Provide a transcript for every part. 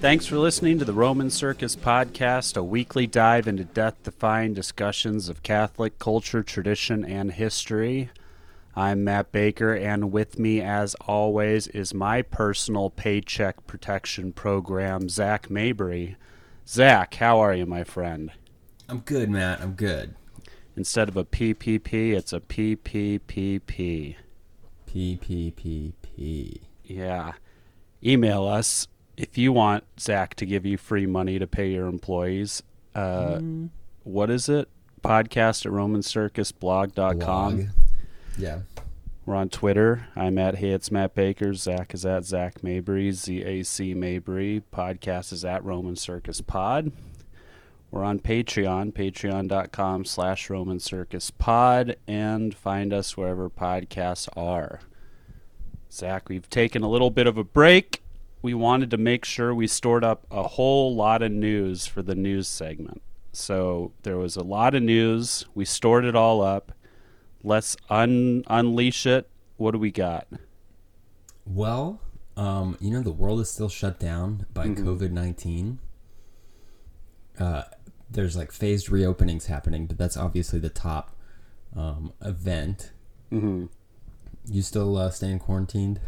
Thanks for listening to the Roman Circus Podcast, a weekly dive into death defying discussions of Catholic culture, tradition, and history. I'm Matt Baker, and with me, as always, is my personal paycheck protection program, Zac Mabry. Zac, how are you, my friend? I'm good, Matt. I'm good. Instead of a PPP, it's a PPPP. PPPP. Yeah. Email us if you want Zac to give you free money to pay your employees. Uh, Mm. What is it? Podcast at romancircusblog.com. Blog. Yeah. We're on Twitter. I'm at Hey It's Matt Baker. Zac is at Zac Mabry. Z A C Mabry. Podcast is at Roman Circus Pod. We're on Patreon, patreon.com slash Roman Circus Pod, and find us wherever podcasts are. Zac, we've taken a little bit of a break. We wanted to make sure we stored up a whole lot of news for the news segment. So there was a lot of news. We stored it all up. Let's un- unleash it. What do we got? Well, um, you know, the world is still shut down by Mm-hmm. COVID 19. Uh, there's like phased reopenings happening, but that's obviously the top um, event. Mm-hmm. You still uh, staying quarantined?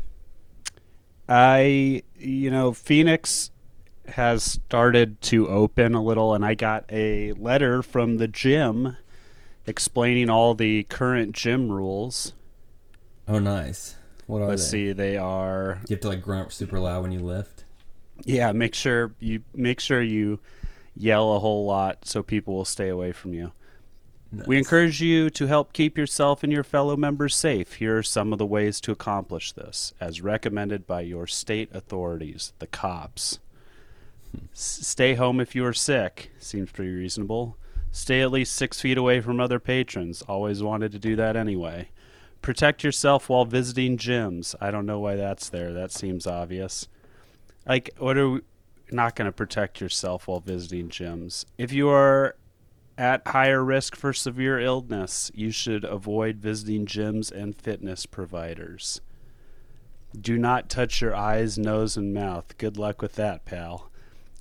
I, you know, Phoenix has started to open a little, and I got a letter from the gym explaining all the current gym rules. Oh, nice. What are they? Let's they? see, they are You have to like grunt super loud when you lift. yeah. Make sure you make sure you yell a whole lot so people will stay away from you. We encourage you to help keep yourself and your fellow members safe. Here are some of the ways to accomplish this, as recommended by your state authorities, the cops. Stay home if you are sick. Seems pretty reasonable. Stay at least six feet away from other patrons. Always wanted to do that anyway. Protect yourself while visiting gyms. I don't know why that's there. That seems obvious. Like, what are we not going to protect yourself while visiting gyms? If you are at higher risk for severe illness, you should avoid visiting gyms and fitness providers. Do not touch your eyes, nose, and mouth. Good luck with that, pal.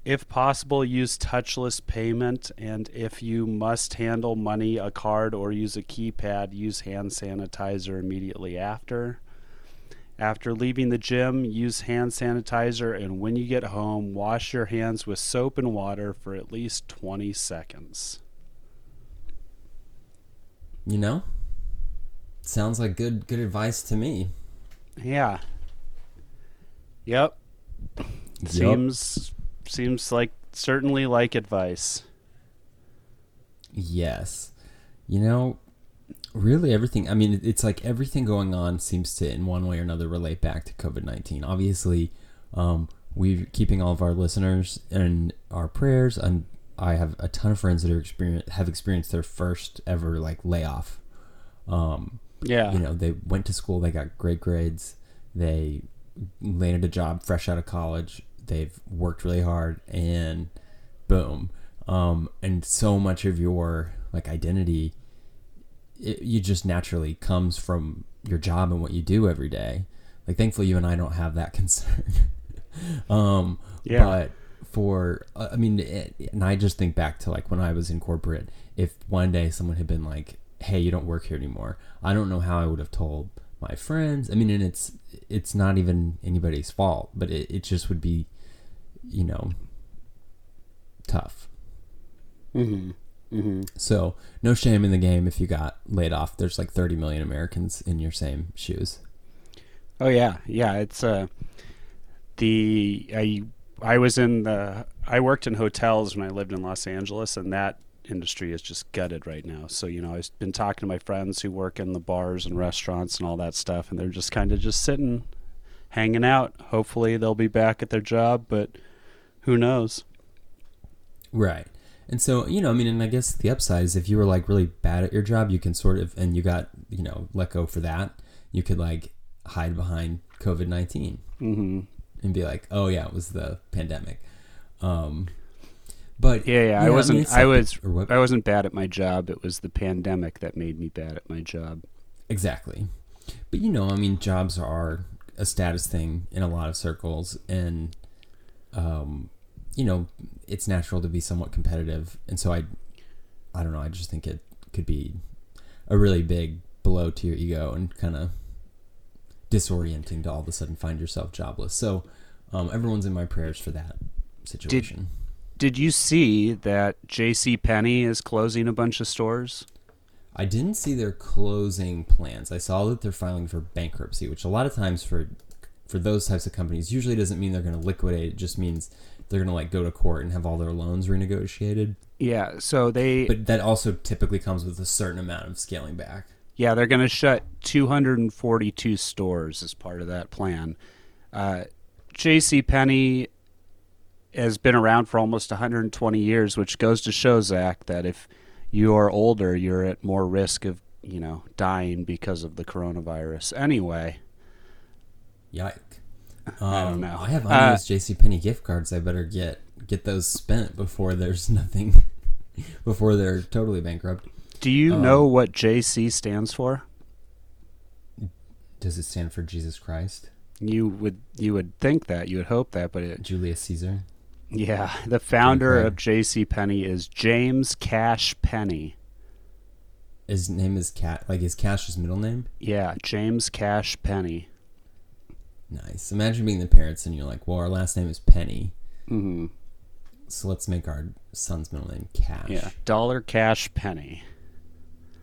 If possible, use touchless payment, and if you must handle money, a card, or use a keypad, use hand sanitizer immediately after. After leaving the gym, use hand sanitizer, and when you get home, wash your hands with soap and water for at least 20 seconds. You know? Sounds like good good advice to me. Yeah. Yep. Seems seems like certainly like advice. Yes. You know, really everything, I mean, it's like everything going on seems to, in one way or another, relate back to COVID 19. Obviously, um, we're keeping all of our listeners in our prayers. And I have a ton of friends that are experience, have experienced their first ever like layoff. Um, Yeah. you know, they went to school, they got great grades, they landed a job fresh out of college, they've worked really hard, and boom. Um, and so much of your like identity, it, you just naturally comes from your job and what you do every day. Like, thankfully, you and I don't have that concern. um, Yeah. but for uh, I mean, it, and I just think back to like when I was in corporate. If one day someone had been like, "Hey, you don't work here anymore," I don't know how I would have told my friends. I mean, and it's it's not even anybody's fault, but it, it just would be, you know, tough. mm-hmm. Mm-hmm. So no shame in the game if you got laid off. There's like 30 million Americans in your same shoes. Oh yeah, yeah. It's uh, the I I was in the I worked in hotels when I lived in Los Angeles, and that industry is just gutted right now. So you know, I've been talking to my friends who work in the bars and restaurants and all that stuff, and they're just kind of just sitting, hanging out. Hopefully, they'll be back at their job, but who knows? Right. And so, you know, I mean, and I guess the upside is if you were like really bad at your job, you can sort of, and you got, you know, let go for that, you could like hide behind COVID 19 Mm-hmm. And be like, oh, yeah, it was the pandemic. Um, but Yeah, yeah. I wasn't. I like- was. what- I wasn't bad at my job. It was the pandemic that made me bad at my job. Exactly. But you know, I mean, jobs are a status thing in a lot of circles, and um, you know, it's natural to be somewhat competitive, and so I, I don't know. I just think it could be a really big blow to your ego and kind of disorienting to all of a sudden find yourself jobless. So, um, everyone's in my prayers for that situation. Did you see that J.C. Penney is closing a bunch of stores? I didn't see their closing plans. I saw that they're filing for bankruptcy, which a lot of times for for those types of companies usually doesn't mean they're going to liquidate. It just means they're going to like go to court and have all their loans renegotiated. Yeah, so they But that also typically comes with a certain amount of scaling back. Yeah they're going to shut 242 stores as part of that plan. Uh, J.C. Penney has been around for almost 120 years, which goes to show Zac that if you are older, you're at more risk of you know dying because of the coronavirus. Anyway, Yike. I don't Um, know. I have Uh, unused JCPenney gift cards. I better get get those spent before there's nothing before they're totally bankrupt. Do you Um, know what J.C. stands for? Does it stand for Jesus Christ? You would you would think that you would hope that, but it, Julius Caesar? yeah, the founder of J.C. Penney is James Cash Penney. His name is Cat like is Cash his middle name? Yeah, James Cash Penney. Nice. Imagine being the parents and you're like, well, our last name is Penney, hmm so let's make our son's middle name Cash. Yeah, Dollar Cash Penney.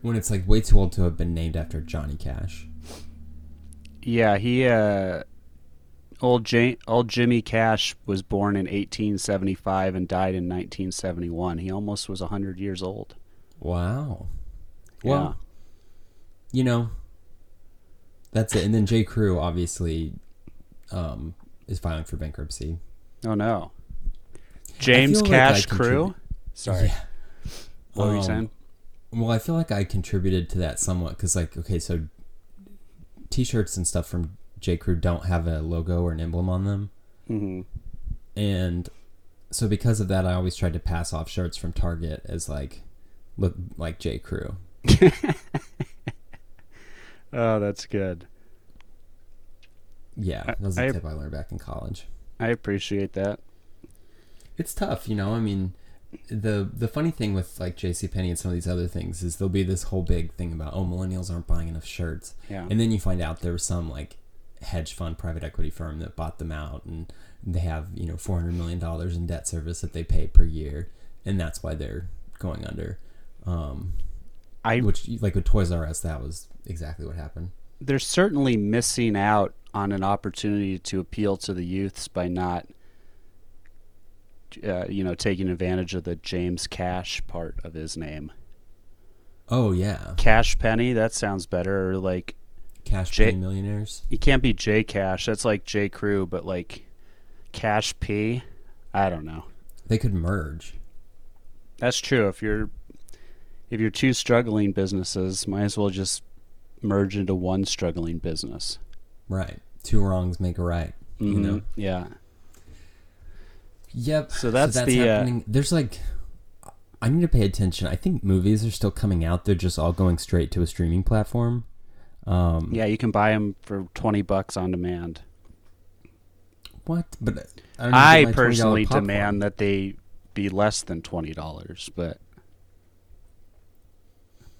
When it's like way too old to have been named after Johnny Cash. Yeah, he uh, old J- old Jimmy Cash was born in 1875 and died in 1971. He almost was 100 years old. Wow. Yeah. Well, you know, that's it. And then J. Crew obviously um, is filing for bankruptcy. Oh no. James feel like Cash Crew. Sorry. Yeah. What were you Um, saying? Well, I feel like I contributed to that somewhat because, like, okay, so T-shirts and stuff from J. Crew don't have a logo or an emblem on them, hmm and so because of that, I always tried to pass off shirts from Target as like look like J. Crew. Oh, that's good. Yeah, I- that was a I- tip I learned back in college. I appreciate that. It's tough, you know. I mean, the the funny thing with like J.C. Penney and some of these other things is there'll be this whole big thing about oh millennials aren't buying enough shirts, Yeah. and then you find out there was some like hedge fund private equity firm that bought them out, and they have you know four hundred million dollars in debt service that they pay per year, and that's why they're going under. Um, I which like with Toys R Us, that was exactly what happened. they're certainly missing out on an opportunity to appeal to the youths by not uh, you know taking advantage of the James Cash part of his name. Oh yeah, Cash Penney, that sounds better. Or like Cash J- Penney millionaires. you can't be J Cash. That's like J Crew, but like Cash P. I don't know. They could merge. That's true. If you're if you're two struggling businesses, might as well just merge into one struggling business. Right. Two wrongs make a right. You Mhm. know. Yeah. Yep. So that's the, uh, happening. There's like, I need to pay attention. I think movies are still coming out. They're just all going straight to a streaming platform. Um, Yeah, you can buy them for 20 bucks on demand. What? But I, don't I $20 personally demand that they be less than $20, but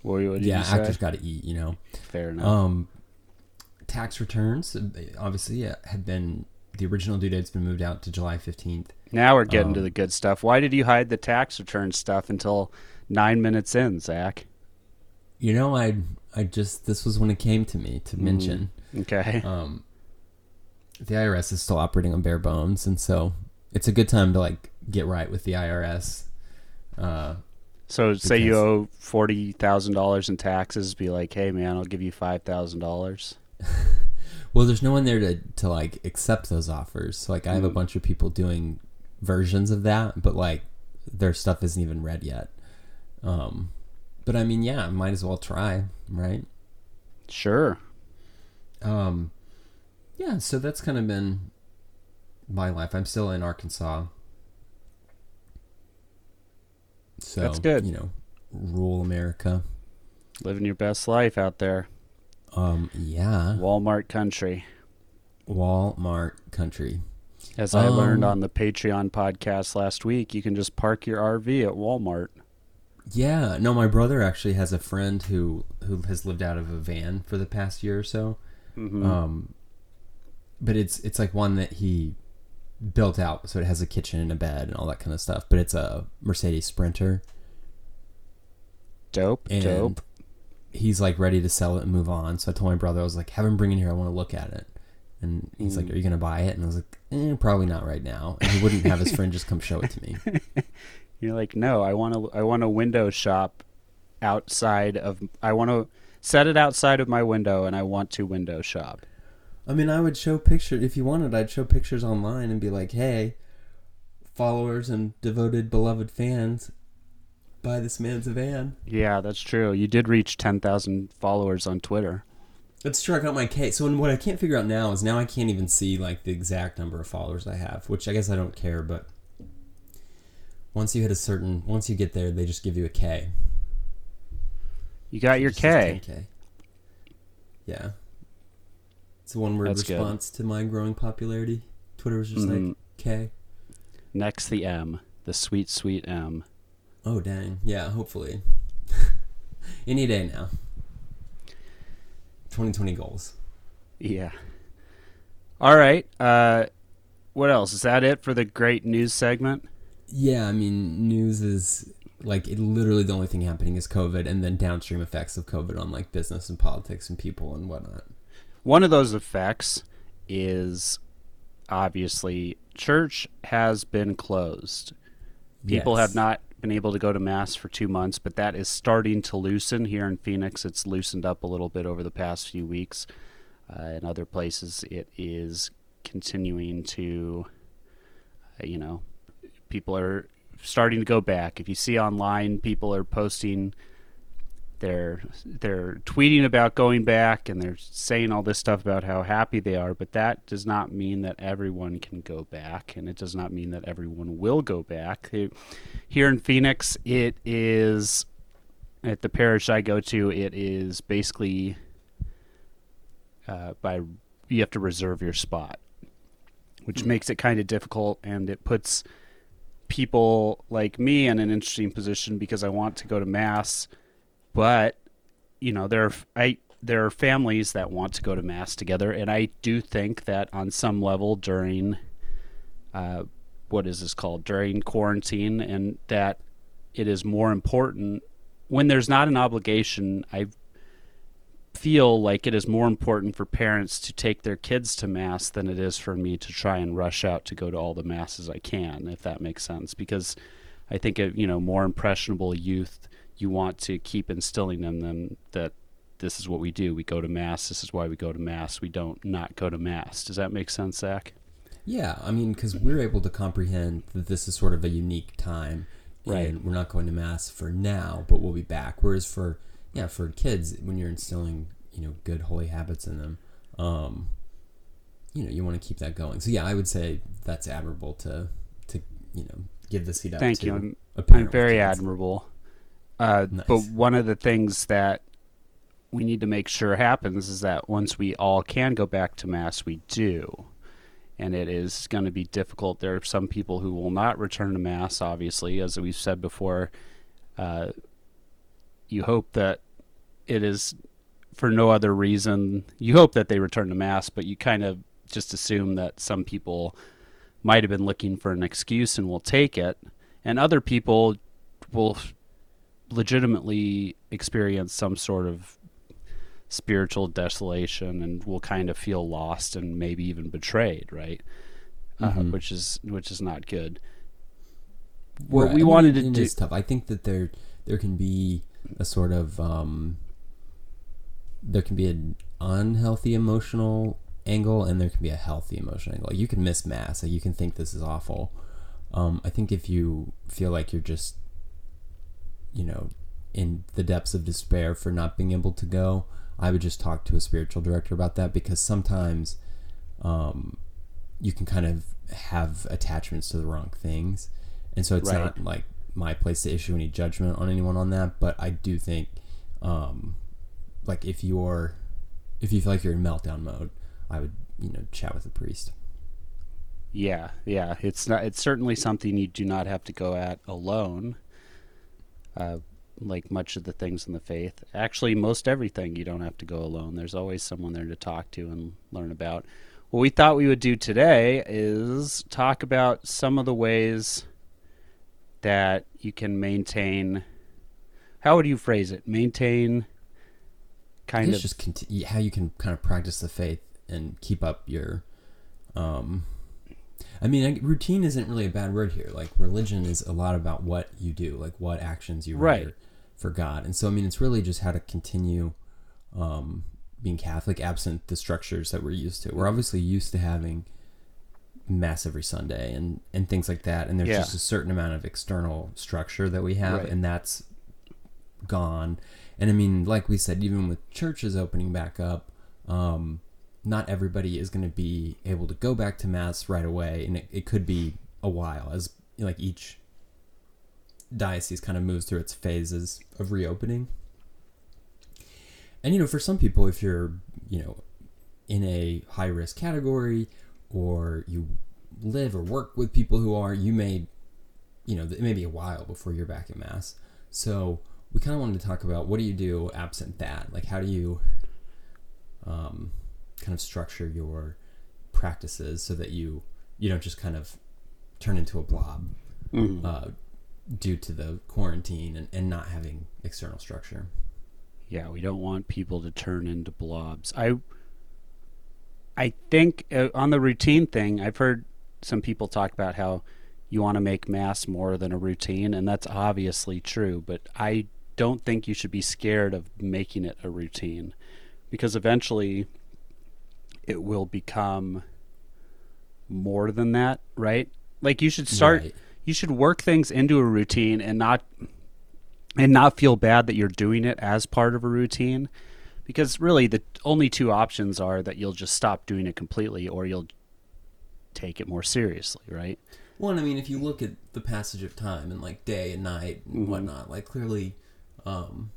what, Yeah, actors got to eat. You know. Fair enough. Um, tax returns uh, obviously have been the original due date's been moved out to July fifteenth. now we're getting um, to the good stuff. Why did you hide the tax return stuff until nine minutes in, Zac? You know, I I just this was when it came to me to mention. Okay. um, the IRS is still operating on bare bones, and so it's a good time to like get right with the IRS. Uh, So say you owe forty thousand dollars in taxes, be like, "Hey, man, I'll give you five thousand dollars." Well, there's no one there to to like accept those offers. So like, I have a Mm. bunch of people doing versions of that, but like their stuff isn't even read yet. Um, but I mean, yeah, might as well try, right? Sure. Um, yeah, so that's kind of been my life. I'm still in Arkansas. So That's good. You know, rural America. Living your best life out there, Um, yeah, Walmart country. Walmart country. As I learned Um, on the Patreon podcast last week, you can just park your RV at Walmart. Yeah, no, my brother actually has a friend who who has lived out of a van for the past year or so. Mhm. Um, but it's it's like one that he built out, so it has a kitchen and a bed and all that kind of stuff. But it's a Mercedes Sprinter, dope, and dope. He's like ready to sell it and move on. So I told my brother, I was like, "Have him bring it here. I want to look at it." And he's like, Mm. "Are you gonna buy it?" And I was like, eh, "Probably not right now." And he wouldn't have his friend just come show it to me. You're like, no, I want to. I want a window shop outside of. I want to set it outside of my window, and I want to window shop. I mean, I would show pictures if you wanted. I'd show pictures online and be like, "Hey, followers and devoted, beloved fans, buy this man's van." Yeah, that's true. You did reach ten thousand followers on Twitter. It's true. I got my K. So what I can't figure out now is now I can't even see like the exact number of followers I have, which I guess I don't care. But once you hit a certain, once you get there, they just give you a K. You got your It just says K. 10K. Yeah. It's a one word That's good. response to my growing popularity. Twitter was just Mhm. like K. Next, the M, the sweet, sweet M. Oh dang! Yeah, hopefully. Any day now. 2020 goals. Yeah. All right. Uh, what else? Is that it for the great news segment? Yeah, I mean, news is like it, literally the only thing happening is COVID, and then downstream effects of COVID on like business and politics and people and whatnot. One of those effects is obviously church has been closed. People Yes. have not been able to go to mass for two months, but that is starting to loosen here in Phoenix. It's loosened up a little bit over the past few weeks. Uh, in other places, it is continuing to, uh, you know, people are starting to go back. If you see online, people are posting they're they're tweeting about going back and they're saying all this stuff about how happy they are, but that does not mean that everyone can go back, and it does not mean that everyone will go back. Here in Phoenix, it is at the parish I go to. It is basically uh, by you have to reserve your spot, which makes it kind of difficult, and it puts people like me in an interesting position because I want to go to mass but you know there are I there are families that want to go to mass together, and I do think that on some level during uh, what is this called during quarantine, and that it is more important when there's not an obligation. I feel like it is more important for parents to take their kids to mass than it is for me to try and rush out to go to all the masses I can, if that makes sense. Because I think a you know more impressionable youth, you want to keep instilling in them that this is what we do. We go to mass. This is why we go to mass. We don't not go to mass. Does that make sense, Zac? Yeah, I mean, because we're able to comprehend that this is sort of a unique time, Right. and we're not going to mass for now, but we'll be back. Whereas for yeah, for kids, when you're instilling you know good holy habits in them, um, you know you want to keep that going. So yeah, I would say that's admirable to to you know give the seat up. Thank to you. I'm, I'm very admirable. Uh, Nice. But one of the things that we need to make sure happens is that once we all can go back to mass, we do. And it is going to be difficult. There are some people who will not return to mass. Obviously, as we've said before, uh, you hope that it is for no other reason. You hope that they return to mass, but you kind of just assume that some people might have been looking for an excuse and will take it, and other people will legitimately experience some sort of spiritual desolation and will kind of feel lost and maybe even betrayed, right? Uh, Mhm. which is which is not good. Right, What I we mean, wanted to do, is tough. I think that there there can be a sort of um, there can be an unhealthy emotional angle and there can be a healthy emotional angle. You can miss mass. Like you can think this is awful. Um, I think if you feel like you're just you know in the depths of despair for not being able to go, I would just talk to a spiritual director about that because sometimes um, you can kind of have attachments to the wrong things. And so it's Right. not like my place to issue any judgment on anyone on that, but I do think um, like if you're if you feel like you're in meltdown mode, I would, you know, chat with a priest. Yeah, yeah. It's not. It's certainly something you do not have to go at alone. Uh, like much of the things in the faith, actually, most everything you don't have to go alone. There's always someone there to talk to and learn about. What we thought we would do today is talk about some of the ways that you can maintain. How would you phrase it? Maintain. Kind of just conti- how you can kind of practice the faith and keep up your um i mean routine isn't really a bad word here like religion is a lot about what you do like what actions you Right. render for god and so i mean it's really just how to continue um being catholic absent the structures that we're used to we're obviously used to having mass every sunday and and things like that and there's Yeah. just a certain amount of external structure that we have Right. and that's gone and i mean like we said even with churches opening back up um not everybody is going to be able to go back to mass right away and it, it could be a while as like each diocese kind of moves through its phases of reopening. And you know for some people if you're you know in a high risk category or you live or work with people who are you may you know it may be a while before you're back at mass. So we kind of wanted to talk about what do you do absent that? Like how do you um, kind of structure your practices so that you you don't just kind of turn into a blob Mhm. uh, due to the quarantine and, and not having external structure Yeah, we don't want people to turn into blobs. I I think uh, on the routine thing, I've heard some people talk about how you want to make mass more than a routine, and that's obviously true, but I don't think you should be scared of making it a routine because eventually it will become more than that, right? Like you should start Right. you should work things into a routine and not and not feel bad that you're doing it as part of a routine because really the only two options are that you'll just stop doing it completely or you'll take it more seriously right Well, I mean, if you look at the passage of time and like day and night and Mhm. whatnot, like clearly, um,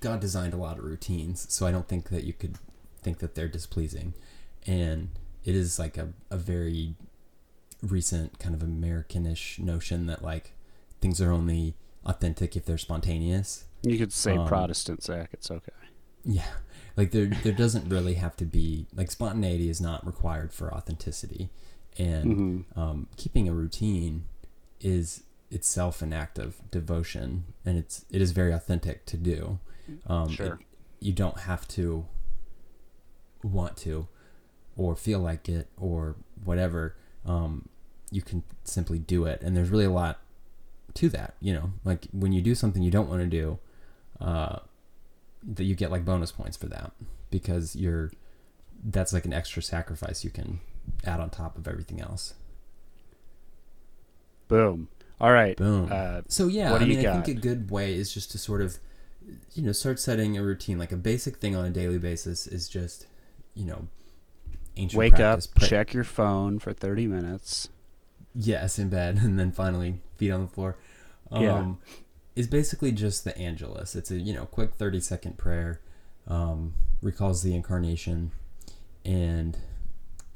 God designed a lot of routines, so I don't think that you could think that they're displeasing. And it is like a, a very recent kind of Americanish notion that like things are only authentic if they're spontaneous. you could say Um, protestant zac it's okay Yeah, like there there doesn't really have to be like spontaneity is not required for authenticity, and Mhm. um, keeping a routine is itself an act of devotion, and it's it is very authentic to do. Um, Sure. it- you don't have to want to, or feel like it, or whatever. Um, you can simply do it, and there's really a lot to that. You know, like when you do something you don't want to do. Uh, that you get like bonus points for that because you're that's like an extra sacrifice you can add on top of everything else. boom all right Boom. uh, So yeah, I mean, I think a good way is just to sort of, you know, start setting a routine. Like a basic thing on a daily basis is just, you know, ancient wake practice. up check your phone for 30 minutes Yes, in bed, and then finally feet on the floor. Um, Yeah. Is basically just the Angelus. It's a you know quick thirty second prayer, um, recalls the incarnation, and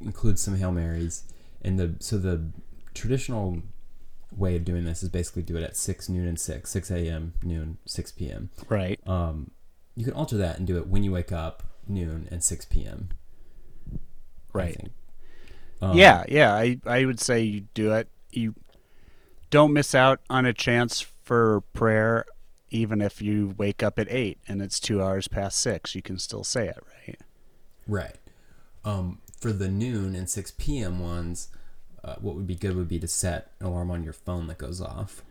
includes some Hail Marys. And the so the traditional way of doing this is basically do it at six noon and six six a.m. noon six p.m. right Um, you can alter that and do it when you wake up noon and six p.m. Right. Um, yeah, yeah. I, I would say you do it. You don't miss out on a chance for prayer, even if you wake up at eight and it's two hours past six. You can still say it, right? Right. Um, for the noon and 6 p.m. ones, uh, what would be good would be to set an alarm on your phone that goes off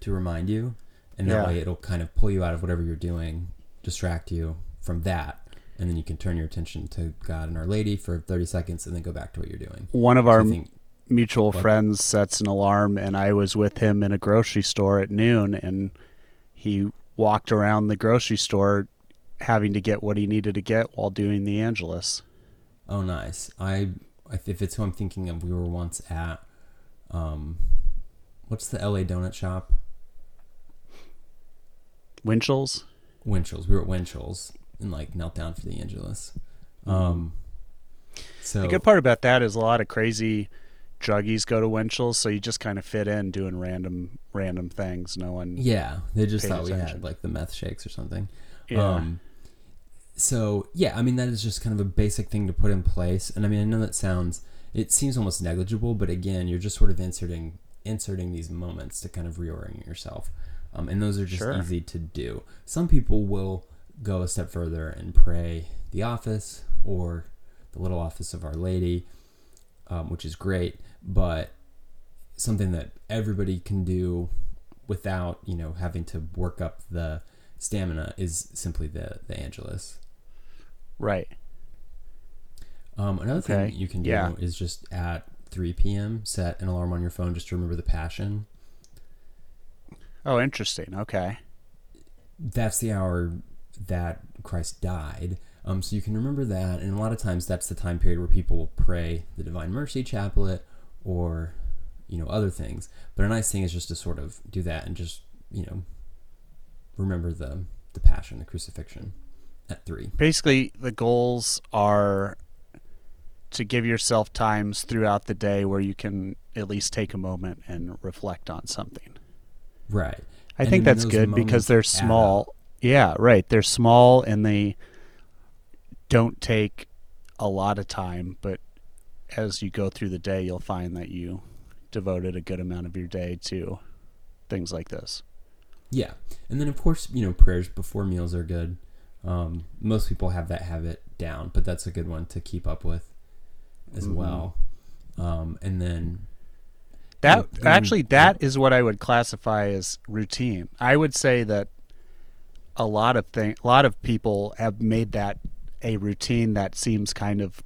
to remind you. And that Yeah. way it'll kind of pull you out of whatever you're doing, distract you from that. And then you can turn your attention to God and Our Lady for 30 seconds and then go back to what you're doing. One of So our think, mutual What? friends sets an alarm, and I was with him in a grocery store at noon, and he walked around the grocery store having to get what he needed to get while doing the Angelus. oh, nice. I, I- if it's who I'm thinking of, we were once at, um, what's the LA donut shop? Winchell's? Winchell's. We were at Winchell's and like knelt down for the Angelus. Um, So The good part about that is a lot of crazy druggies go to Winchell's, so you just kind of fit in doing random random things. No one. Yeah, they just thought we had like the meth shakes or something. Yeah. Um, so yeah, I mean that is just kind of a basic thing to put in place, and I mean I know that sounds it seems almost negligible, but again, you're just sort of inserting inserting these moments to kind of reorient yourself, um, and those are just Sure. easy to do. Some people will go a step further and pray the office or the little office of Our Lady, um, which is great, but something that everybody can do without you know having to work up the stamina is simply the the Angelus. Right. Um, another Okay, thing you can do yeah. is just at 3 p.m. set an alarm on your phone just to remember the Passion. Oh, interesting. Okay. That's the hour that Christ died. Um, so you can remember that, and a lot of times that's the time period where people will pray the Divine Mercy Chaplet or you know other things. But a nice thing is just to sort of do that and just you know remember the the Passion, the Crucifixion at three. Basically, the goals are to give yourself times throughout the day where you can at least take a moment and reflect on something. Right. I And think that's good because they're small. Yeah, right. They're small and they don't take a lot of time, but as you go through the day, you'll find that you devoted a good amount of your day to things like this. Yeah, and then of course you know prayers before meals are good. Um, most people have that habit down, but that's a good one to keep up with as Mhm. well. Um, and then That and- actually that is what I would classify as routine. I would say that a lot of thing a lot of people have made that a routine that seems kind of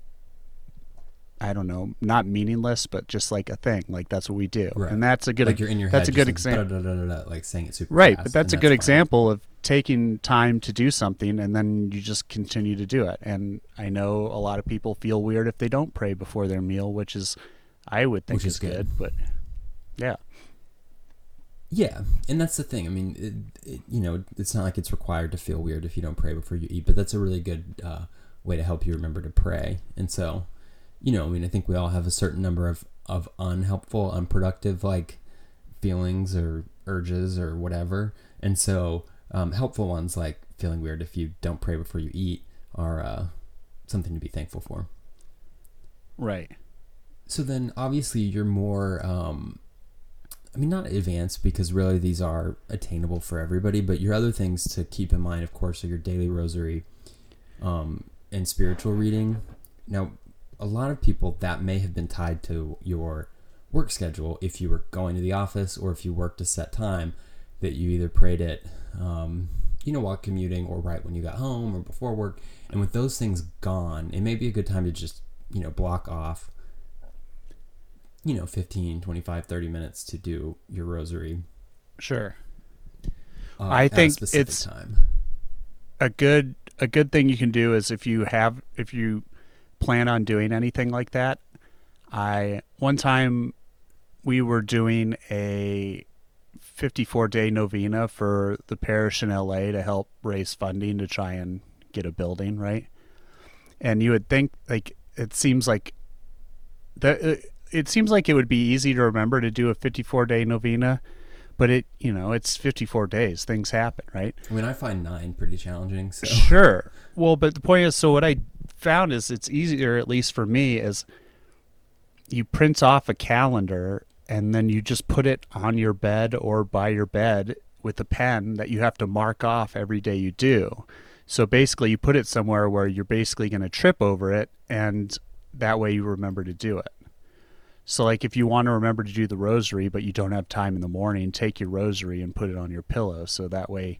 I don't know, not meaningless, but just like a thing. Like that's what we do. Right. And that's a good like you're in your that's a good like, example. da-da-da-da-da, like saying it super Right, fast, but that's a and good fine. example of taking time to do something and then you just continue to do it. And I know a lot of people feel weird if they don't pray before their meal, which is I would think Which is is good. good, but yeah. Yeah, and that's the thing. I mean, it, it, you know, it's not like it's required to feel weird if you don't pray before you eat, but that's a really good uh, way to help you remember to pray. And so, you know, I mean, I think we all have a certain number of of unhelpful, unproductive like feelings or urges or whatever, and so um, helpful ones like feeling weird if you don't pray before you eat are uh, something to be thankful for. Right. So then, obviously, you're more. Um, I mean, not advanced because really these are attainable for everybody. But your other things to keep in mind, of course, are your daily rosary, um, and spiritual reading. Now, a lot of people that may have been tied to your work schedule if you were going to the office or if you worked a set time that you either prayed it, um, you know, while commuting or right when you got home or before work. And with those things gone, it may be a good time to just, you know, block off, you know, 15, 25, 30 minutes to do your rosary. Sure. Uh, I a think specific it's- time. a good a good thing you can do is if you have if you plan on doing anything like that i one time we were doing a 54 day novena for the parish in la to help raise funding to try and get a building right and you would think like it seems like that it seems like it would be easy to remember to do a 54 day novena but it you know it's 54 days things happen right I mean, I find nine pretty challenging. So Sure. Well, but the point is, so what I found is it's easier, at least for me, is you print off a calendar and then you just put it on your bed or by your bed with a pen that you have to mark off every day you do. So basically, you put it somewhere where you're basically going to trip over it, and that way you remember to do it. So, like, if you want to remember to do the rosary, but you don't have time in the morning, take your rosary and put it on your pillow. So that way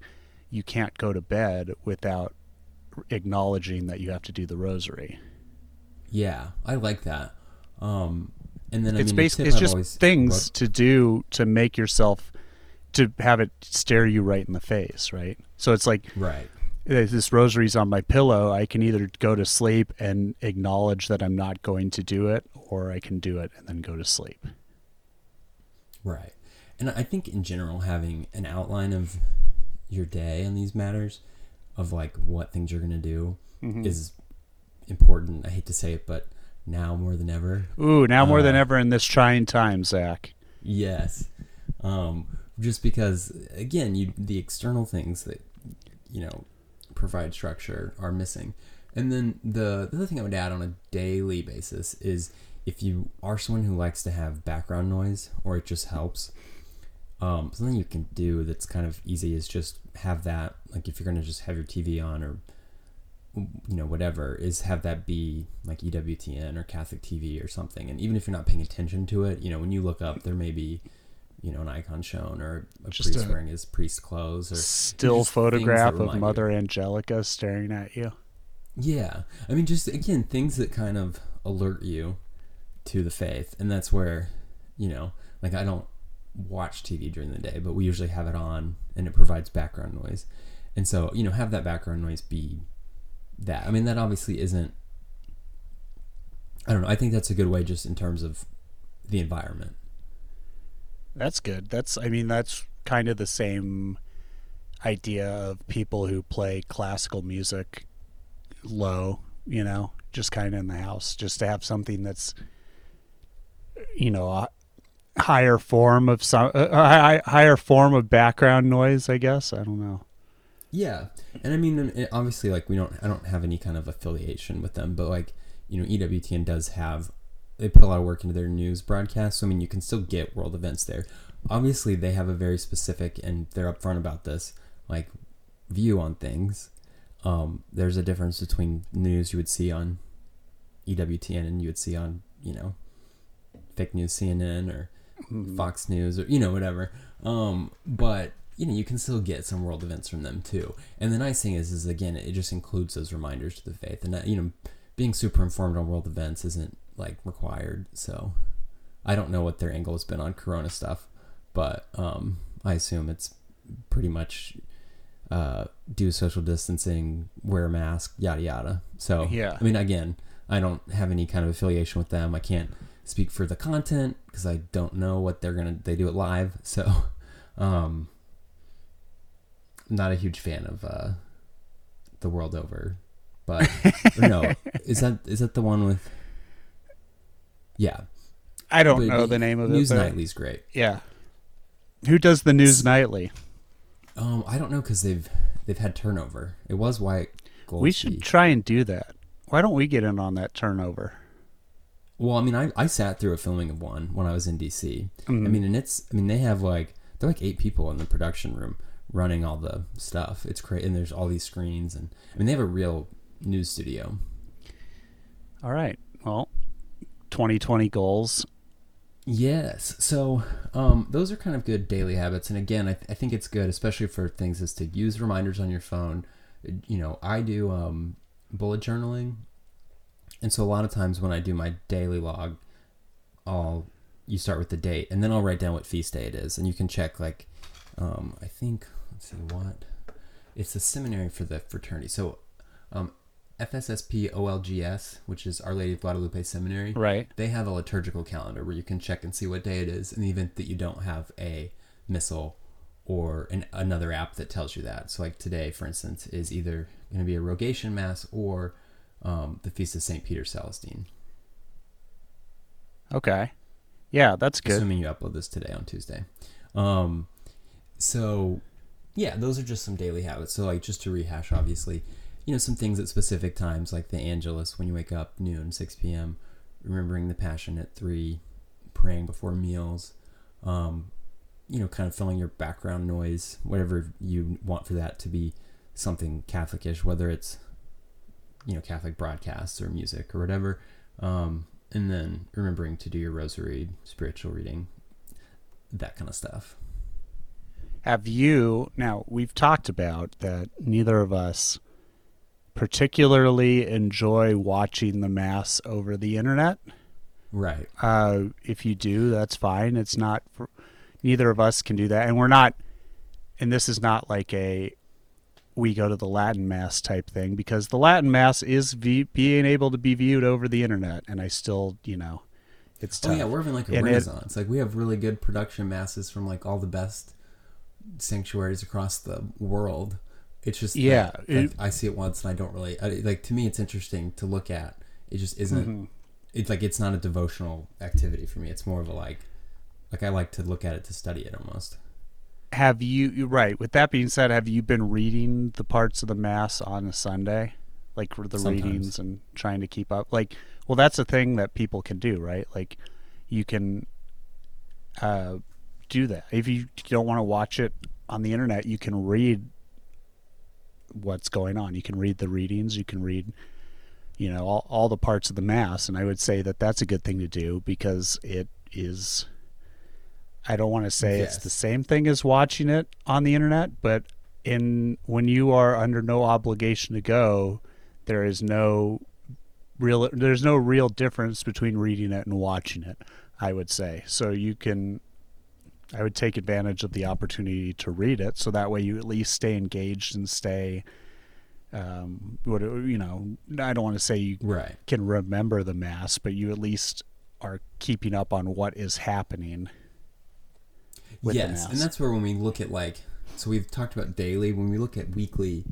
you can't go to bed without acknowledging that you have to do the rosary. yeah, I like that. Um, and then I it's mean, basically it's I've just things to do to make yourself to have it stare you right in the face, right? So it's like right. This rosary's on my pillow. I can either go to sleep and acknowledge that I'm not going to do it, or I can do it and then go to sleep. Right. And I think in general, having an outline of your day on these matters, of like what things you're going to do, Mm-hmm. is important. I hate to say it, but now more than ever. Ooh, now more than Uh, ever in this trying time, Zac. Yes. Um, just because, again, you the external things that you know provide structure are missing, and then the, the other thing I would add on a daily basis is if you are someone who likes to have background noise or it just helps. Um, something you can do that's kind of easy is just have that like if you're gonna just have your TV on or you know whatever is have that be like EWTN or Catholic TV or something and even if you're not paying attention to it you know when you look up there may be you know an icon shown or a Just priest a- wearing his priest clothes or Still just things that photograph of remind you. Mother Angelica staring at you. yeah. I mean just again things that kind of alert you to the faith. And that's where you know like I don't watch TV during the day but we usually have it on and it provides background noise. And so you know have that background noise be that. I mean that obviously isn't I don't know. I think that's a good way just in terms of the environment That's good. That's I mean that's kind of the same idea of people who play classical music low, you know, just kind of in the house, just to have something that's you know a higher form of some uh, a higher form of background noise. I guess I don't know. Yeah, and I mean, obviously, like we don't, I don't have any kind of affiliation with them, but like you know, EWTN does have, they put a lot of work into their news broadcast. So I mean, you can still get world events there. Obviously, they have a very specific, and they're upfront about this, like view on things. Um, there's a difference between news you would see on EWTN and you would see on, you know, fake news CNN or Fox News or you know whatever. Um, but you know you can still get some world events from them too. And the nice thing is, is again, it just includes those reminders to the faith, and that, you know, being super informed on world events isn't like required. So I don't know what their angle has been on Corona stuff, but um, I assume it's pretty much uh, do social distancing, wear a mask, yada yada. So Yeah. I mean, again, I don't have any kind of affiliation with them. I can't speak for the content because I don't know what they're gonna. They do it live, so um, I'm not a huge fan of uh, the world over. But no, is that is that the one with? Yeah, I don't but know the name of News it. great. Yeah. Who does the news nightly? Um, I don't know because they've they've had turnover. It was White. We should try and do that. Why don't we get in on that turnover? Well, I mean, I, I sat through a filming of one when I was in DC. Mhm. I mean, and it's I mean they have like they're like eight people in the production room running all the stuff. It's great, and there's all these screens, and I mean they have a real news studio. All right. Well, 2020 goals. Yes. So um, those are kind of good daily habits, and again, I, th- I think it's good, especially for things is to use reminders on your phone. You know, I do um, bullet journaling, and so a lot of times when I do my daily log, I'll you start with the date, and then I'll write down what feast day it is, and you can check like um, I think let's see what it's a seminary for the fraternity. So um, FSSP OLGS, which is Our Lady of Guadalupe Seminary Right. they have a liturgical calendar where you can check and see what day it is in the event that you don't have a missal or an, another app that tells you that. So, like today, for instance, is either going to be a rogation mass or um, the feast of Saint Peter Celestine. Okay. Yeah, that's good. Assuming you upload this today on Tuesday. Um, so, yeah, those are just some daily habits. So, like, just to rehash, obviously, you know, some things at specific times, like the Angelus when you wake up, noon, 6 p.m., remembering the Passion at 3, praying before meals, um, you know, kind of filling your background noise, whatever you want for that to be something Catholicish, whether it's, you know, Catholic broadcasts or music or whatever. Um, and then remembering to do your rosary, spiritual reading, that kind of stuff. Have you now? We've talked about that. Neither of us particularly enjoy watching the mass over the internet. Right. Uh, if you do, that's fine. It's not. For, neither of us can do that, and we're not. And this is not like a we go to the Latin mass type thing because the Latin mass is v- being able to be viewed over the internet, and I still, you know, it's tough. Oh yeah, we're having like a And it- like we have really good production masses from like all the best sanctuaries across the world, It's just Yeah, that, it- like, I see it once and I don't really I, like. To me, it's interesting to look at. It just isn't. Mm-hmm. It's like it's not a devotional activity for me. It's more of a like, like I like to look at it to study it almost. Have you right? With that being said, have you been reading the parts of the mass on a Sunday, like the Sometimes. readings and trying to keep up? Like, well, that's a thing that people can do, right? Like, you can uh, do that if you don't want to watch it on the internet. You can read what's going on. You can read the readings. You can read, you know, all all the parts of the mass. And I would say that that's a good thing to do because it is. I don't want to say it's the same thing as watching it on the internet, but in when you are under no obligation to go, there is no real there's no real difference between reading it and watching it, I would say. So you can I would take advantage of the opportunity to read it so that way you at least stay engaged and stay um what you know, I don't want to say you Right. can remember the mass, but you at least are keeping up on what is happening. with the yes, mass. and that's where when we look at like, so we've talked about daily. When we look at weekly,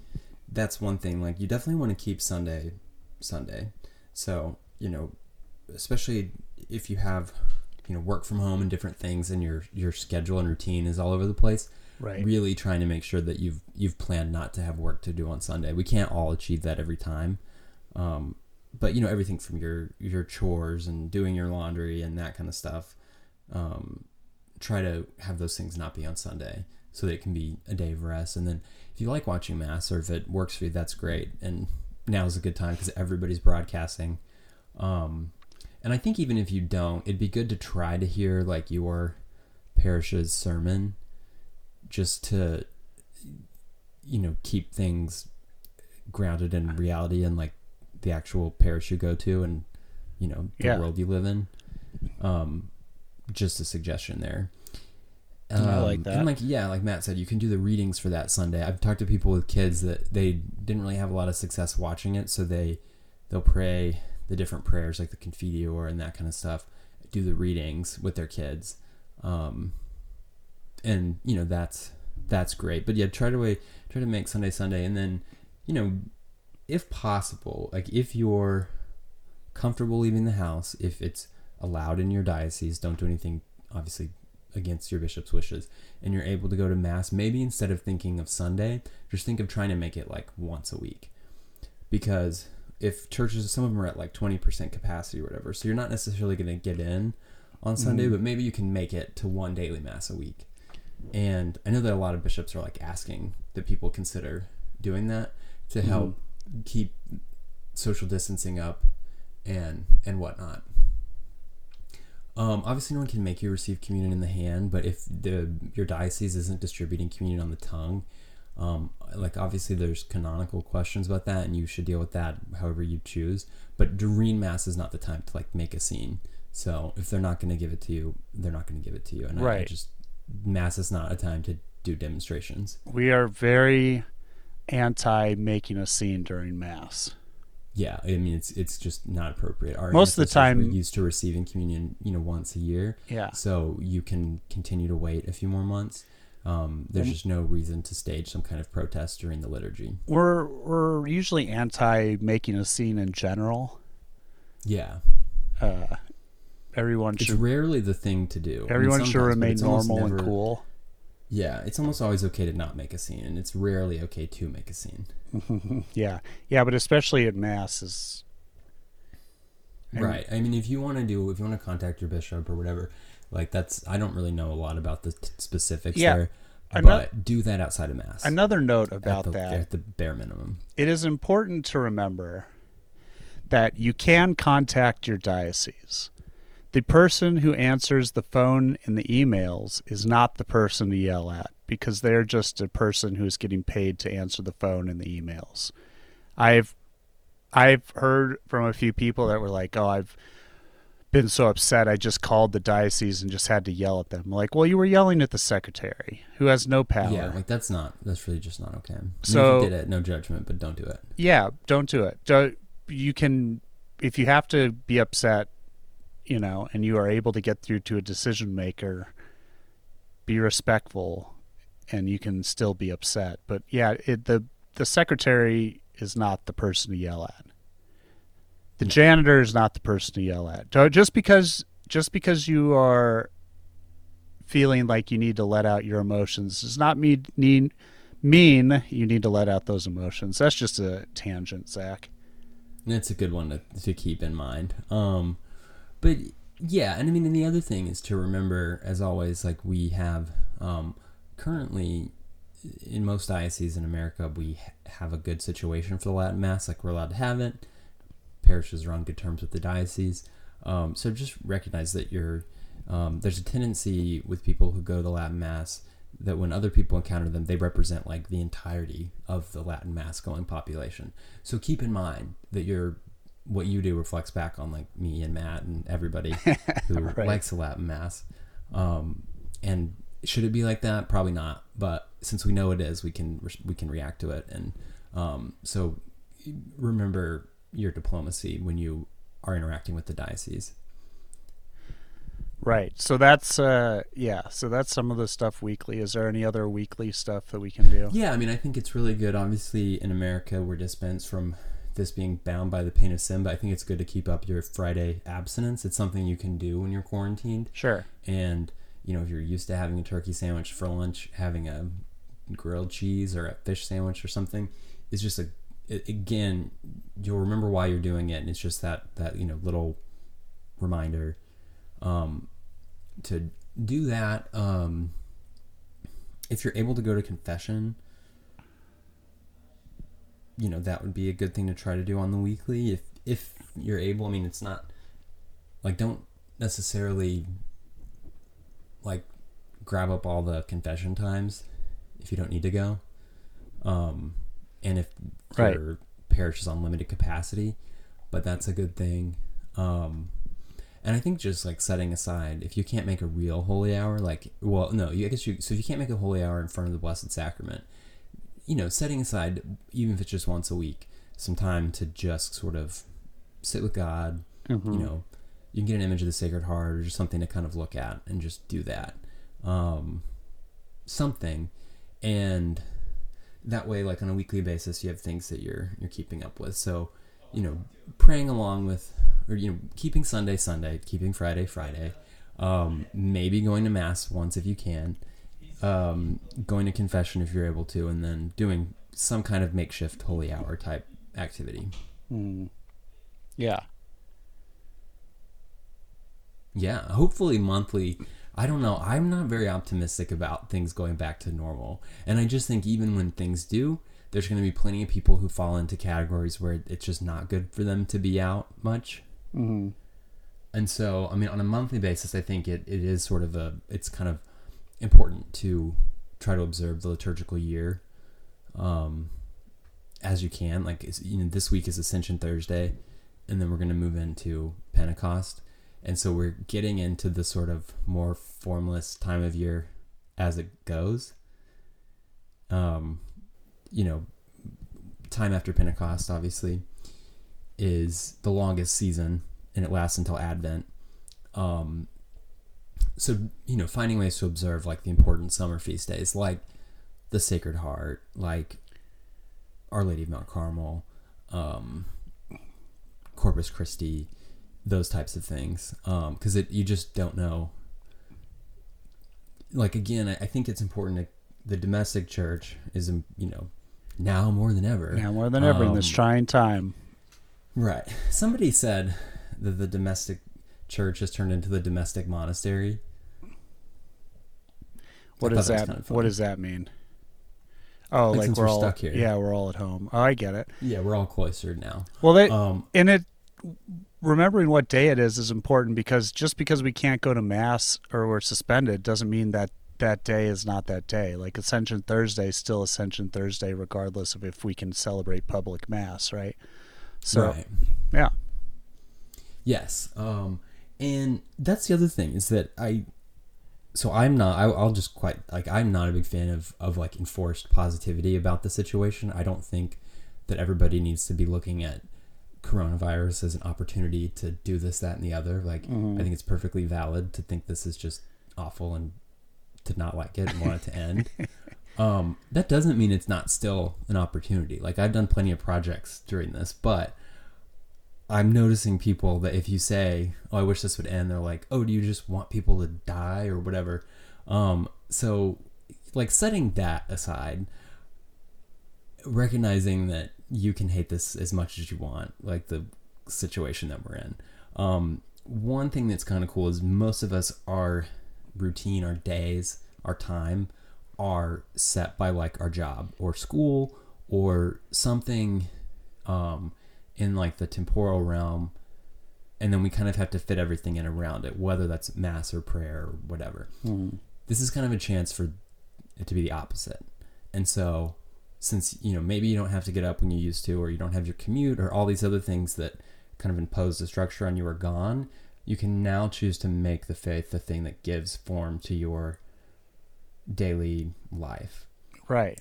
that's one thing. Like you definitely want to keep Sunday, Sunday. So you know, especially if you have, you know, work from home and different things, and your your schedule and routine is all over the place. Right. Really trying to make sure that you've you've planned not to have work to do on Sunday. We can't all achieve that every time. Um, but you know everything from your your chores and doing your laundry and that kind of stuff. Um, try to have those things not be on Sunday so that it can be a day of rest. And then if you like watching mass or if it works for you, that's great. And now is a good time because everybody's broadcasting. Um, and I think even if you don't, it'd be good to try to hear like your parish's sermon just to, you know, keep things grounded in reality and like the actual parish you go to and, you know, the Yeah. world you live in. Um, just a suggestion there. I like Um, that. And like yeah, like Matt said, you can do the readings for that Sunday. I've talked to people with kids that they didn't really have a lot of success watching it, so they they'll pray the different prayers like the Confiteor and that kind of stuff. Do the readings with their kids, um, and you know that's that's great. But yeah, try to way try to make Sunday Sunday, and then you know if possible, like if you're comfortable leaving the house, if it's allowed in your diocese, don't do anything obviously against your bishop's wishes, and you're able to go to mass, maybe instead of thinking of Sunday, just think of trying to make it like once a week. Because if churches, some of them are at like 20% capacity or whatever, so you're not necessarily going to get in on Sunday, but maybe you can make it to one daily mass a week. And I know that a lot of bishops are like asking that people consider doing that to help keep social distancing up and and whatnot. Um, obviously, no one can make you receive communion in the hand, but if the your diocese isn't distributing communion on the tongue, um, like obviously there's canonical questions about that, and you should deal with that however you choose. But during mass is not the time to like make a scene. So if they're not going to give it to you, they're not going to give it to you. And I, I just mass is not a time to do demonstrations. We are very anti making a scene during mass. Yeah, I mean it's it's just not appropriate. Our Most of the time- used to receiving communion, you know, once a year. Yeah. So you can continue to wait a few more months. Um, there's just no reason to stage some kind of protest during the liturgy. We're we're usually anti making a scene in general. Yeah, Uh, everyone it's should rarely the thing to do. I mean, everyone should remain it's normal and cool. Yeah, it's almost always okay to not make a scene, and it's rarely okay to make a scene. Yeah, yeah, but especially at mass is right. I mean, if you want to do, if you want to contact your bishop or whatever, like that's. I don't really know a lot about the t- specifics Yeah. there, but do that outside of mass. another note at about the, that. at the bare minimum. it is important to remember that you can contact your diocese. The person who answers the phone and the emails is not the person to yell at because they're just a person who's getting paid to answer the phone and the emails. I've I've heard from a few people that were like, "Oh, I've been so upset I just called the diocese and just had to yell at them." Like, "Well, you were yelling at the secretary who has no power." Yeah, like that's not. That's really just not okay. I mean, So- you did it, no judgment, but don't do it. yeah don't do it don't, you can if you have to be upset you know and you are able to get through to a decision maker be respectful and you can still be upset but yeah it, the the secretary is not the person to yell at. The janitor is not the person to yell at. So Just because just because you are feeling like you need to let out your emotions does not mean mean mean you need to let out those emotions. That's just a tangent, Zac. That's a good one to, to keep in mind. Um, but yeah, and I mean, and the other thing is to remember, as always, like we have um, currently in most dioceses in America, we ha- have a good situation for the Latin Mass. Like we're allowed to have it. Parishes are on good terms with the diocese. Um, so just recognize that you're. Um, there's a tendency with people who go to the Latin Mass that when other people encounter them, they represent like the entirety of the Latin Mass going population. So keep in mind that you're what you do reflects back on like me and Matt and everybody who Right. likes the Latin Mass. Um, and should it be like that? Probably not. But since we know it is, we can we can react to it. And um, so remember your diplomacy when you are interacting with the diocese. Right. So that's uh yeah, so that's some of the stuff weekly. Is there any other weekly stuff that we can do? Yeah, I mean, I think it's really good. Obviously, in America, we're dispensed from this being bound by the pain of sin, but I think it's good to keep up your Friday abstinence. It's something you can do when you're quarantined. Sure. And, you know, if you're used to having a turkey sandwich for lunch, having a grilled cheese or a fish sandwich or something is just a, a- again, you'll remember why you're doing it. And it's just that, that, you know, little reminder um, to do that. Um, if you're able to go to confession, you know that would be a good thing to try to do on the weekly if if you're able. I mean, it's not like don't necessarily like grab up all the confession times if you don't need to go. Um, and if Right. your parish is on limited capacity, but that's a good thing. Um, and I think just like setting aside, if you can't make a real holy hour, like, well, no, you, I guess you, so if you can't make a holy hour in front of the Blessed Sacrament, you know, setting aside, even if it's just once a week, some time to just sort of sit with God, Mhm. you know, you can get an image of the Sacred Heart or just something to kind of look at and just do that. Um, something. And that way, like on a weekly basis, you have things that you're, you're keeping up with. So, you know, praying along with, or, you know, keeping Sunday, Sunday, keeping Friday, Friday, um, maybe going to Mass once if you can, um, going to confession if you're able to, and then doing some kind of makeshift holy hour type activity. Mm. Yeah. Yeah, hopefully monthly. I don't know. I'm not very optimistic about things going back to normal. And I just think even when things do, there's going to be plenty of people who fall into categories where it's just not good for them to be out much. hmm And so, I mean, on a monthly basis, I think it, it is sort of a, it's kind of important to try to observe the liturgical year um, as you can. Like, it's, you know, this week is Ascension Thursday, and then we're going to move into Pentecost. And so we're getting into the sort of more formless time of year as it goes. Um, you know, time after Pentecost, obviously, is the longest season and it lasts until Advent. Um, so you know, finding ways to observe like the important summer feast days, like the Sacred Heart, like Our Lady of Mount Carmel, um, Corpus Christi, those types of things, because it you just don't know. Like again, I, I think it's important. To, the domestic church is, um, you know, now more than ever. Now more than ever in this Um, trying time. Right. Somebody said that the domestic church has turned into the domestic monastery. What does that that? what does that mean? Oh, Like, like, we're we're all stuck here. Yeah, we're all at home. Oh, I get it. Yeah, we're all cloistered now. Well, they Um, and it remembering what day it is is important because just because we can't go to mass or we're suspended doesn't mean that that day is not that day. Like Ascension Thursday is still Ascension Thursday, regardless of if we can celebrate public mass, right? So right. yeah, Yes. Um, and that's the other thing is that I, so I'm not, I, I'll just quite, like, I'm not a big fan of, of like enforced positivity about the situation. I don't think that everybody needs to be looking at coronavirus as an opportunity to do this, that, and the other. Like, Mhm. I think it's perfectly valid to think this is just awful and to not like it and want it to end. Um, that doesn't mean it's not still an opportunity. Like I've done plenty of projects during this, but I'm noticing people that if you say, "Oh, I wish this would end," they're like, "Oh, do you just want people to die or whatever?" Um, so, like setting that aside, recognizing that you can hate this as much as you want, like the situation that we're in. Um, one thing that's kind of cool is most of us our routine, our days, our time are set by like our job or school or something um, in like the temporal realm and then we kind of have to fit everything in around it whether that's mass or prayer or whatever. This is kind of a chance for it to be the opposite. And so since you know maybe you don't have to get up when you used to or you don't have your commute or all these other things that kind of impose the structure on you are gone you can now choose to make the faith the thing that gives form to your daily life Right.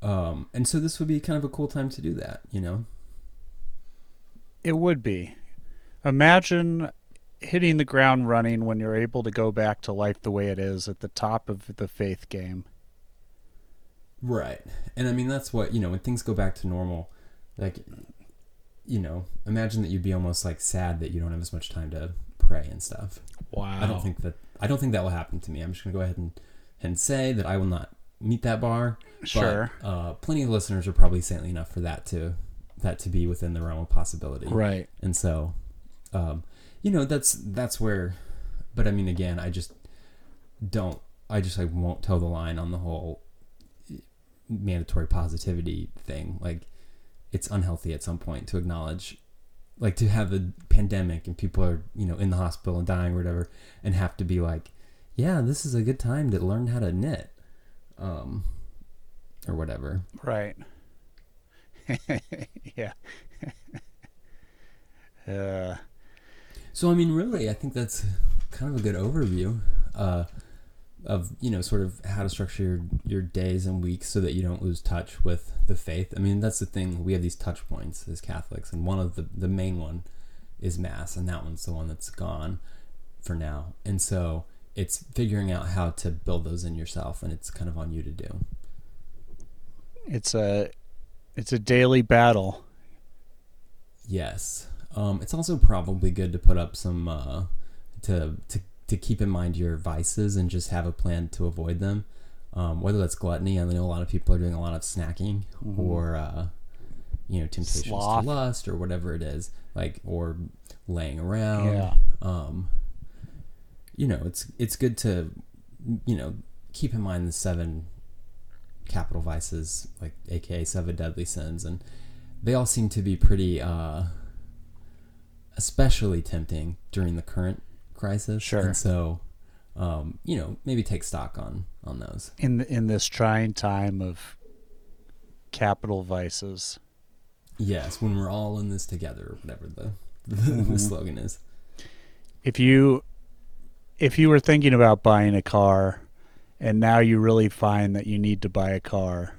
um, and so this would be kind of a cool time to do that you know It would be. Imagine hitting the ground running when you're able to go back to life the way it is at the top of the faith game. Right. And I mean, that's what, you know, when things go back to normal, like, you know, imagine that you'd be almost like sad that you don't have as much time to pray and stuff. Wow. I don't think that, I don't think that will happen to me. I'm just going to go ahead and, and say that I will not meet that bar. but, Sure. uh, plenty of listeners are probably saintly enough for that to, that to be within the realm of possibility. Right. And so, um, you know, that's that's where. But I mean, again, I just don't. I just like won't toe the line on the whole mandatory positivity thing. Like, it's unhealthy at some point to acknowledge, like, to have a pandemic and people are you know in the hospital and dying or whatever, and have to be like, yeah, this is a good time to learn how to knit, um, or whatever. Right. yeah. uh, So I mean, really, I think that's kind of a good overview uh, of you know sort of how to structure your, your days and weeks so that you don't lose touch with the faith. I mean, that's the thing. We have these touch points as Catholics, and one of the the main one is Mass, and that one's the one that's gone for now. And so it's figuring out how to build those in yourself, and it's kind of on you to do. it's a it's a daily battle. Yes. Um, it's also probably good to put up some uh, to to to keep in mind your vices and just have a plan to avoid them. Um, whether that's gluttony, I know a lot of people are doing a lot of snacking, or uh, you know temptations Sloth. to lust, or whatever it is, like or laying around. Yeah. Um, you know, it's it's good to you know keep in mind the seven capital vices, like aka seven deadly sins, and they all seem to be pretty uh, especially tempting during the current crisis. Sure. And so, um, you know, maybe take stock on on those. in in this trying time of capital vices. Yes, when we're all in this together, whatever the the slogan is. If you if you were thinking about buying a car and now you really find that you need to buy a car,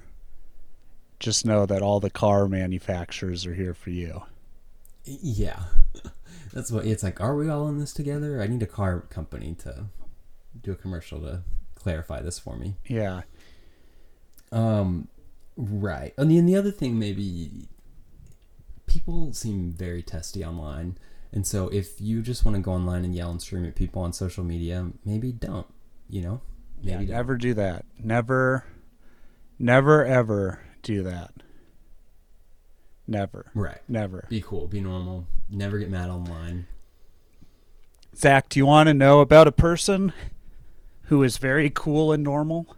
just know that all the car manufacturers are here for you. Yeah, that's what it's like. Are we all in this together? I need a car company to do a commercial to clarify this for me. Yeah. Um, right. And then the other thing, maybe people seem very testy online, and so if you just want to go online and yell and scream at people on social media, maybe don't. You know, Yeah, maybe don't. never do that. Never never ever do that. Never. Right. Never. Be cool. Be normal. Never get mad online. Zac, do you want to know about a person who is very cool and normal?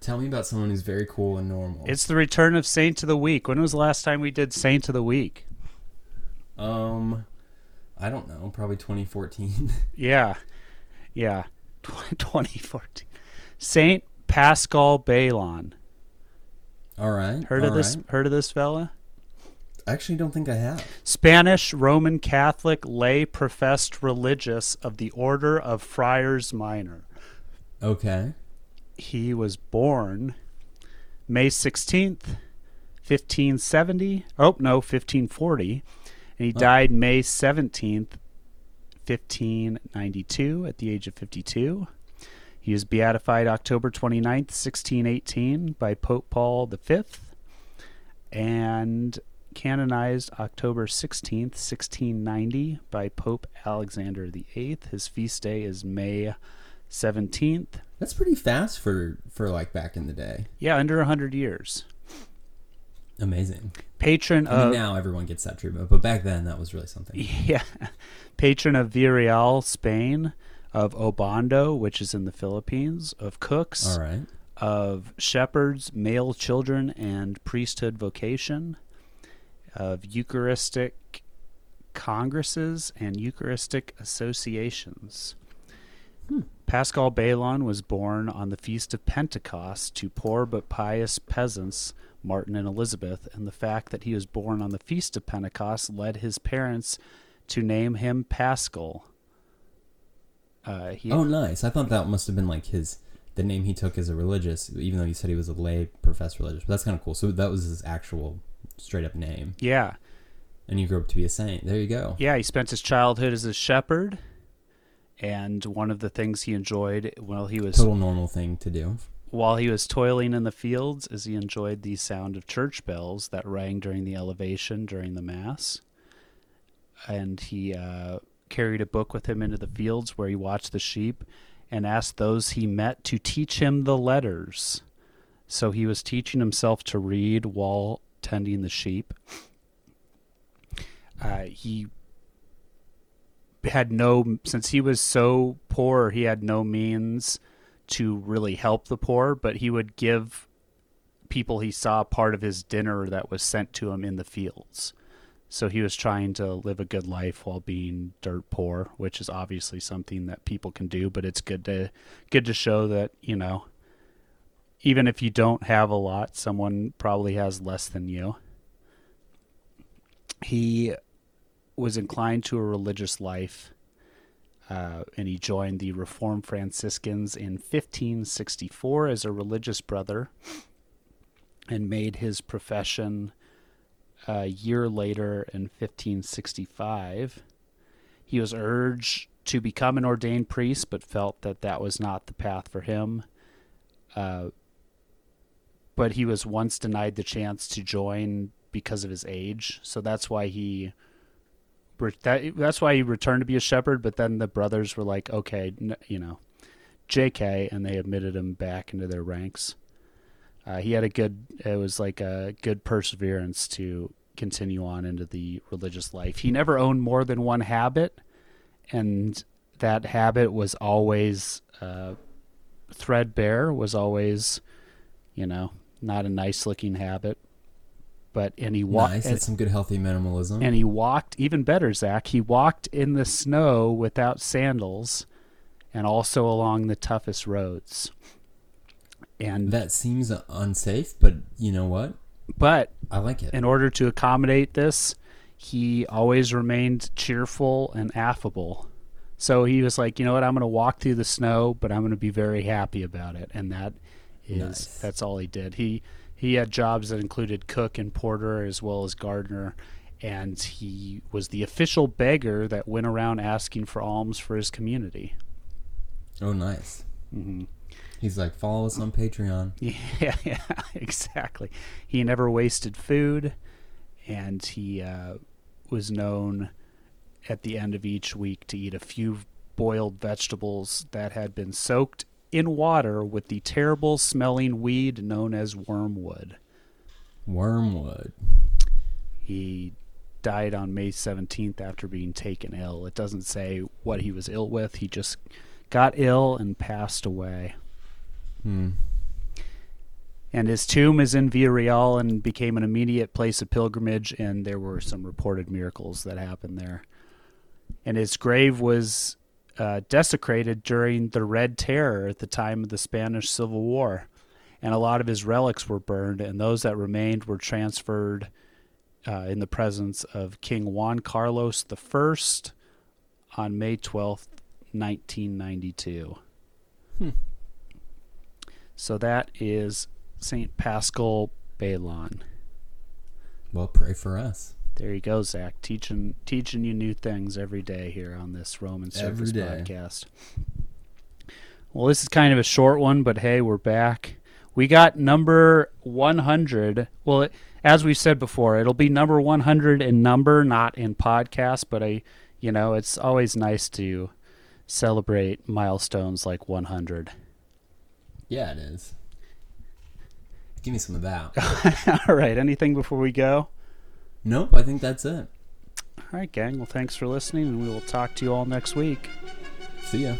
Tell me about someone who's very cool and normal. It's the return of Saint of the Week. When was the last time we did Saint of the Week? um, I don't know. Probably 2014. Yeah. Yeah. 2014. Saint Pascal Baylon. all right. Heard of all this heard of this fella? I actually don't think I have. Spanish Roman Catholic lay professed religious of the Order of Friars Minor. Okay. He was born May 16th, 1570. Oh, no, 1540. And he Oh. died May 17th, 1592, at the age of 52. He was beatified October 29th, 1618, by Pope Paul V, and canonized October 16th, 1690, by Pope Alexander VIII. His feast day is May 17th. That's pretty fast for for like back in the day. Yeah, under 100 years. Amazing. Patron I mean, of now everyone gets that treatment, but back then that was really something. Yeah. Patron of Villarreal, Spain, of Obando, which is in the Philippines, of cooks, All right. of shepherds, male children, and priesthood vocation, of Eucharistic congresses and Eucharistic associations. Pascal Baylon was born on the Feast of Pentecost to poor but pious peasants, Martin and Elizabeth, and the fact that he was born on the Feast of Pentecost led his parents to name him Pascal. Uh, he, Oh, nice. I thought that must have been like his the name he took as a religious, even though he said he was a lay professor religious. But that's kind of cool. So that was his actual straight up name, yeah, and he grew up to be a saint. There you go. yeah. He spent his childhood as a shepherd, and one of the things he enjoyed while he was Total normal thing to do. while he was toiling in the fields is he enjoyed the sound of church bells that rang during the elevation during the mass and he uh, carried a book with him into the fields where he watched the sheep and asked those he met to teach him the letters so he was teaching himself to read while tending the sheep uh, he had no since he was so poor he had no means to really help the poor, but he would give people he saw part of his dinner that was sent to him in the fields. So he was trying to live a good life while being dirt poor, which is obviously something that people can do, but it's good to good to show that, you know, even if you don't have a lot, someone probably has less than you. He was inclined to a religious life uh, and he joined the Reformed Franciscans in 1564 as a religious brother and made his profession a year later in 1565. He was urged to become an ordained priest, but felt that that was not the path for him. Uh, but he was once denied the chance to join because of his age, so that's why he that that's why he returned to be a shepherd. But then the brothers were like, okay, you know, J.K., and they admitted him back into their ranks. Uh, he had a good, it was like a good perseverance to continue on into the religious life. He never owned more than one habit, and that habit was always uh, threadbare. Was always, you know, not a nice looking habit. But and he walked. nice. That's some good healthy minimalism. And he walked even better, Zac. He walked in the snow without sandals, and also along the toughest roads. And that seems unsafe, but you know what? but I like it. in order to accommodate this, he always remained cheerful and affable. So he was like, you know what, I'm going to walk through the snow, but I'm going to be very happy about it, and that is Nice. that's all he did. He he had jobs that included cook and porter as well as gardener, and he was the official beggar that went around asking for alms for his community. oh, nice. hmm He's like, follow us on Patreon. Yeah, yeah, exactly. He never wasted food, and he uh, was known at the end of each week to eat a few boiled vegetables that had been soaked in water with the terrible smelling weed known as wormwood. Wormwood. He died on May 17th after being taken ill. It doesn't say what he was ill with, he just got ill and passed away. Hmm. And his tomb is in Villarreal and became an immediate place of pilgrimage, and there were some reported miracles that happened there. And his grave was uh, desecrated during the Red Terror at the time of the Spanish Civil War. And a lot of his relics were burned, and those that remained were transferred uh, in the presence of King Juan Carlos I on May 12th, 1992. Hmm. So that is St. Pascal Baylon. Well, pray for us. There you go, Zac. Teaching teaching you new things every day here on this Roman Circus podcast. Well, this is kind of a short one, but hey, we're back. We got number 100. Well, it, as we said before, it'll be number 100 in number, not in podcast, but I, you know, it's always nice to celebrate milestones like 100. Yeah, it is. Give me some of that. All right, anything before we go? Nope, I think that's it. All right, gang. Well, thanks for listening, and we will talk to you all next week. See ya.